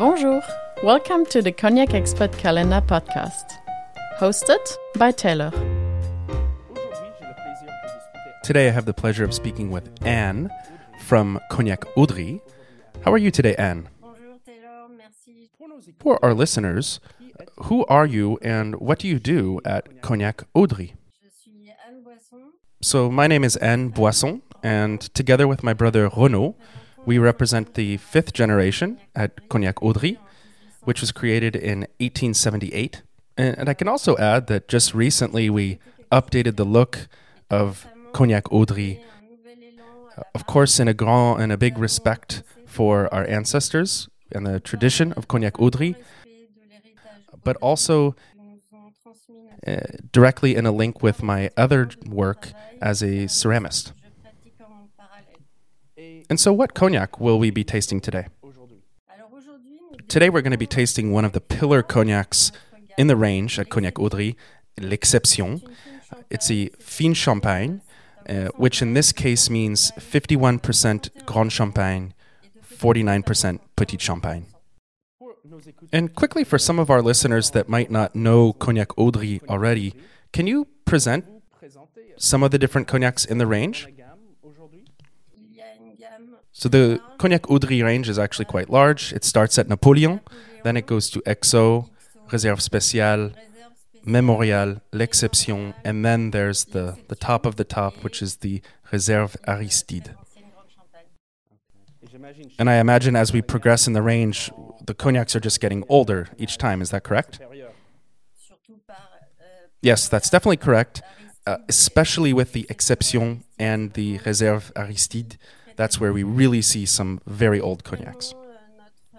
Bonjour. Welcome to the Cognac Expert Calendar podcast, hosted by Taylor. Today I have the pleasure of speaking with Anne from Cognac Audry. How are you today, Anne? Bonjour Taylor, merci. For our listeners, who are you and what do you do at Cognac Audry? Je suis Anne Boisson. So, my name is Anne Boisson, and together with my brother Renaud, we represent the fifth generation at Cognac Audry, which was created in 1878. And, and I can also add that just recently we updated the look of Cognac Audry, à- of course, in a grand and a big respect for our ancestors and the tradition of Cognac Audry, but also uh, directly in a link with my other work as a ceramist. And so, what cognac will we be tasting today? Alors aujourd'hui, nous Today, we're going to be tasting one of the pillar cognacs in the range at Cognac Audry, l'Exception. It's a fine champagne, uh, which in this case means 51% Grand Champagne, 49% Petit Champagne. And quickly, for some of our listeners that might not know Cognac Audry already, can you present some of the different cognacs in the range? So the Cognac Audry range is actually quite large. It starts at Napoleon, then it goes to XO, Réserve Spéciale, Mémorial, L'Exception, and then there's the, the top of the top, which is the Réserve Aristide. And I imagine as we progress in the range, the cognacs are just getting older each time. Is that correct? Yes, that's definitely correct, uh, especially with the Exception and the Réserve Aristide. That's where we really see some very old cognacs.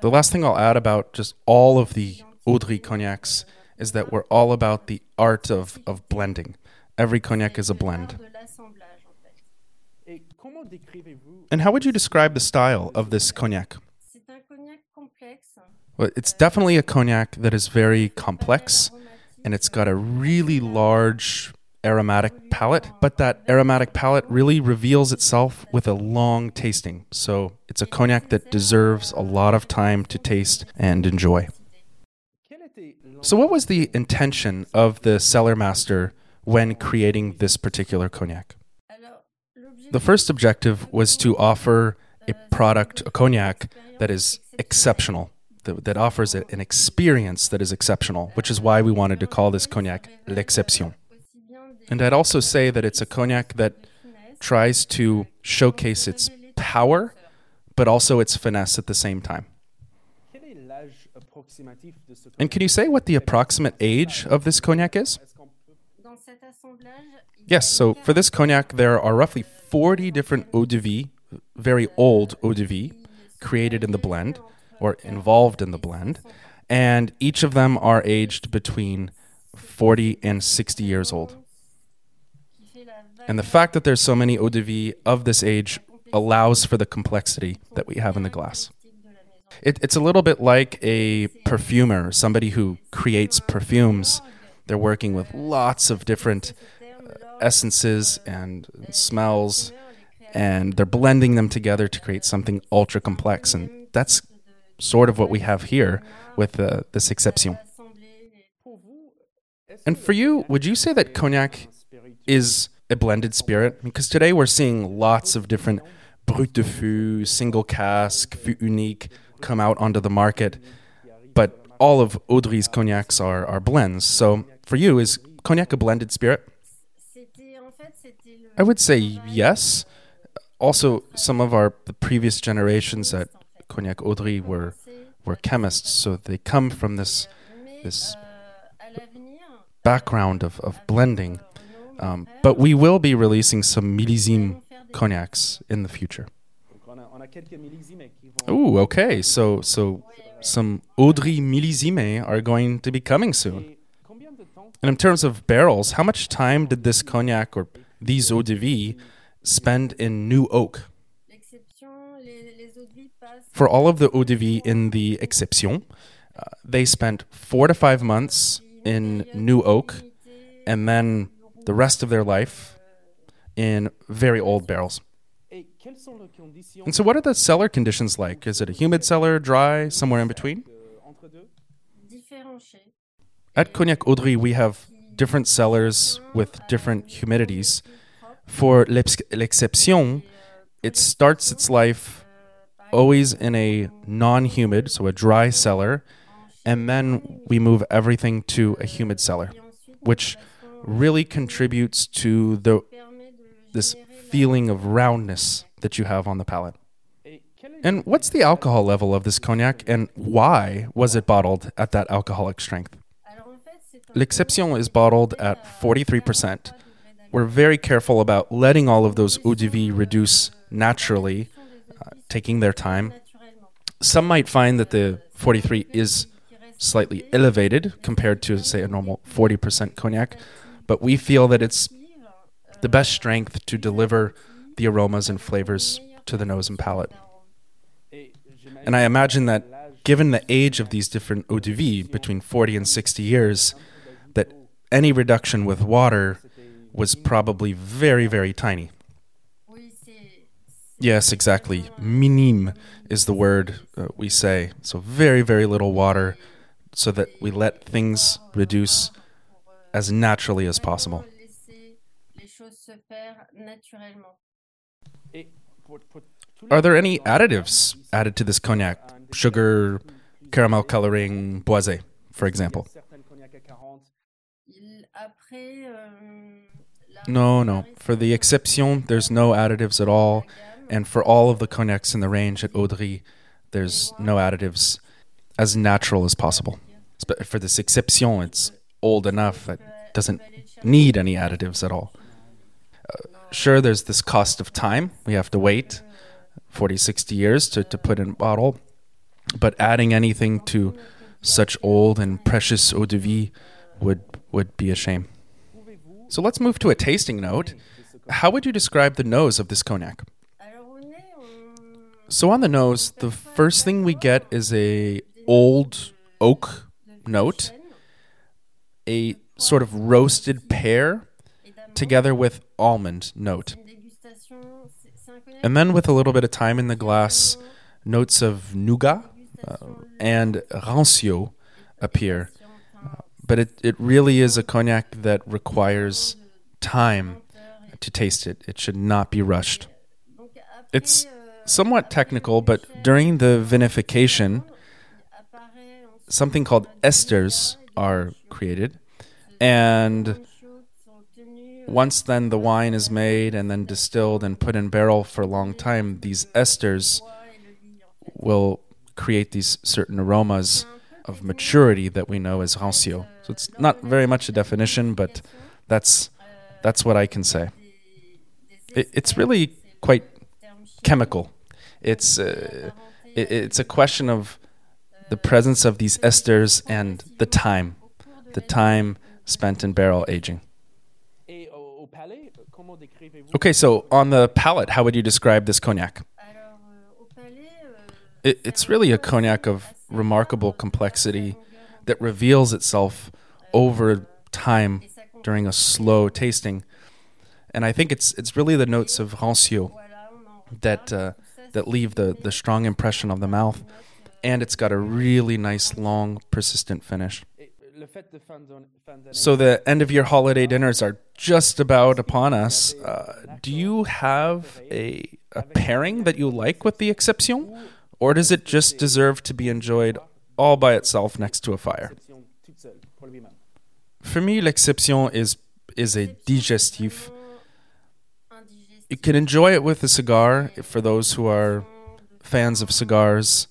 The last thing I'll add about just all of the Audry cognacs is that we're all about the art of, of blending. Every cognac is a blend. de l'assemblage en fait. And how would you describe the style of this cognac? C'est un cognac complexe. Well, it's definitely a cognac that is very complex and it's got a really large aromatic palate, but that aromatic palate really reveals itself with a long tasting. So it's a cognac that deserves a lot of time to taste and enjoy. So, what was the intention of the cellar master when creating this particular cognac? The first objective was to offer a product, a cognac, that is exceptional, that, that offers an experience that is exceptional, which is why we wanted to call this cognac l'Exception. And I'd also say that it's a cognac that tries to showcase its power, but also its finesse at the same time. And can you say what the approximate age of this cognac is? Yes, so for this cognac, there are roughly 40 different eau de vie, very old eau de vie, created in the blend or involved in the blend. And each of them are aged between 40 and 60 years old. And the fact that there's so many eau de vie of this age allows for the complexity that we have in the glass. It, it's a little bit like a perfumer, somebody who creates perfumes. They're working with lots of different essences and smells, and they're blending them together to create something ultra complex. And that's sort of what we have here with uh, this exception. And for you, would you say that cognac is a blended spirit? Because today we're seeing lots of different brut de fût, single cask, fût unique come out onto the market, but all of Audry's cognacs are, are blends. So for you, is cognac a blended spirit? I would say yes. Also, some of our the previous generations at Cognac Audry were were chemists, so they come from this this background of, of blending. Um, but we will be releasing some millésime cognacs in the future. Ooh, okay. So so some Audry millésime are going to be coming soon. And in terms of barrels, how much time did this cognac or these eau de vie spend in new oak? eaux For all of the eau de vie in the exception, uh, they spent four to five months in new oak, and then the rest of their life in very old barrels. Et quelles sont les conditions And so, what are the cellar conditions like? Is it a humid cellar, dry, somewhere in between? At Cognac Audry, we have different cellars with different humidities. For L'Exception, it starts its life always in a non humid, so a dry cellar, and then we move everything to a humid cellar, which really contributes to the this feeling of roundness that you have on the palate. And what's the alcohol level of this cognac, and why was it bottled at that alcoholic strength? L'Exception is bottled at 43%. We're very careful about letting all of those eau de vie reduce naturally, uh, taking their time. Some might find that the 43 is slightly elevated compared to, say, a normal 40% cognac, but we feel that it's the best strength to deliver the aromas and flavors to the nose and palate. And I imagine that given the age of these different eau de vie, between 40 and 60 years, that any reduction with water was probably very, very tiny. Yes, exactly. Minim is the word uh, we say. So very, very little water so that we let things reduce as naturally as possible. et pour, pour tous les Are there any additives added to this cognac? Sugar, caramel coloring, boisé, for example? certaines cognacs à 40 No, no. For the exception, there's no additives at all. And for all of the cognacs in the range at Audry, there's no additives as natural as possible. But for this exception, it's old enough that doesn't need any additives at all. Uh, sure, there's this cost of time. We have to wait 40, 60 years to, to put in a bottle. But adding anything to such old and precious eau de vie would, would be a shame. So let's move to a tasting note. How would you describe the nose of this cognac? So on the nose, the first thing we get is a old oak note, a sort of roasted pear together with almond note. And then with a little bit of time in the glass, notes of nougat uh, and rancio appear. But it, it really is a cognac that requires time to taste it. It should not be rushed. It's somewhat technical, but during the vinification, something called esters are created. And once then the wine is made and then distilled and put in barrel for a long time, these esters will create these certain aromas of maturity that we know as rancio. So it's not very much a definition, but that's that's what I can say. It, it's really quite chemical. It's uh, it, it's a question of the presence of these esters and the time, the time spent in barrel aging. Okay, so on the palate, how would you describe this cognac? It, it's really a cognac of remarkable complexity that reveals itself over time during a slow tasting. And I think it's it's really the notes of rancio that uh, that leave the, the strong impression of the mouth. And it's got a really nice, long, persistent finish. So the end of year holiday dinners are just about upon us. Uh, do you have a, a pairing that you like with the Exception? Or does it just deserve to be enjoyed all by itself next to a fire? For me, l'Exception is, is a digestif. You can enjoy it with a cigar for those who are fans of cigars.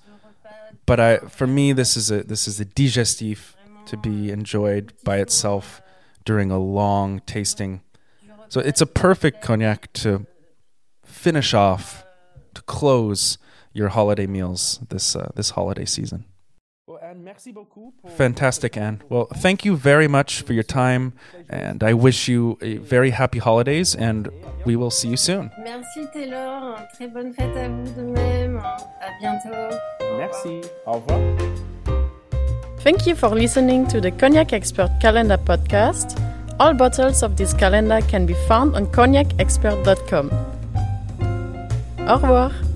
But I, for me, this is a this is a digestif to be enjoyed by itself during a long tasting. So it's a perfect cognac to finish off, to close your holiday meals this uh, this holiday season. Bon, Anne, merci beaucoup pour Fantastic, Anne. Well, thank you very much for your time, and I wish you a very happy holidays, and we will see you soon. Merci Taylor, très bonne fête à vous de même. À bientôt. merci au revoir Thank you for listening to the Cognac Expert Calendar podcast. All bottles of this calendar can be found on cognacexpert.com. Au revoir!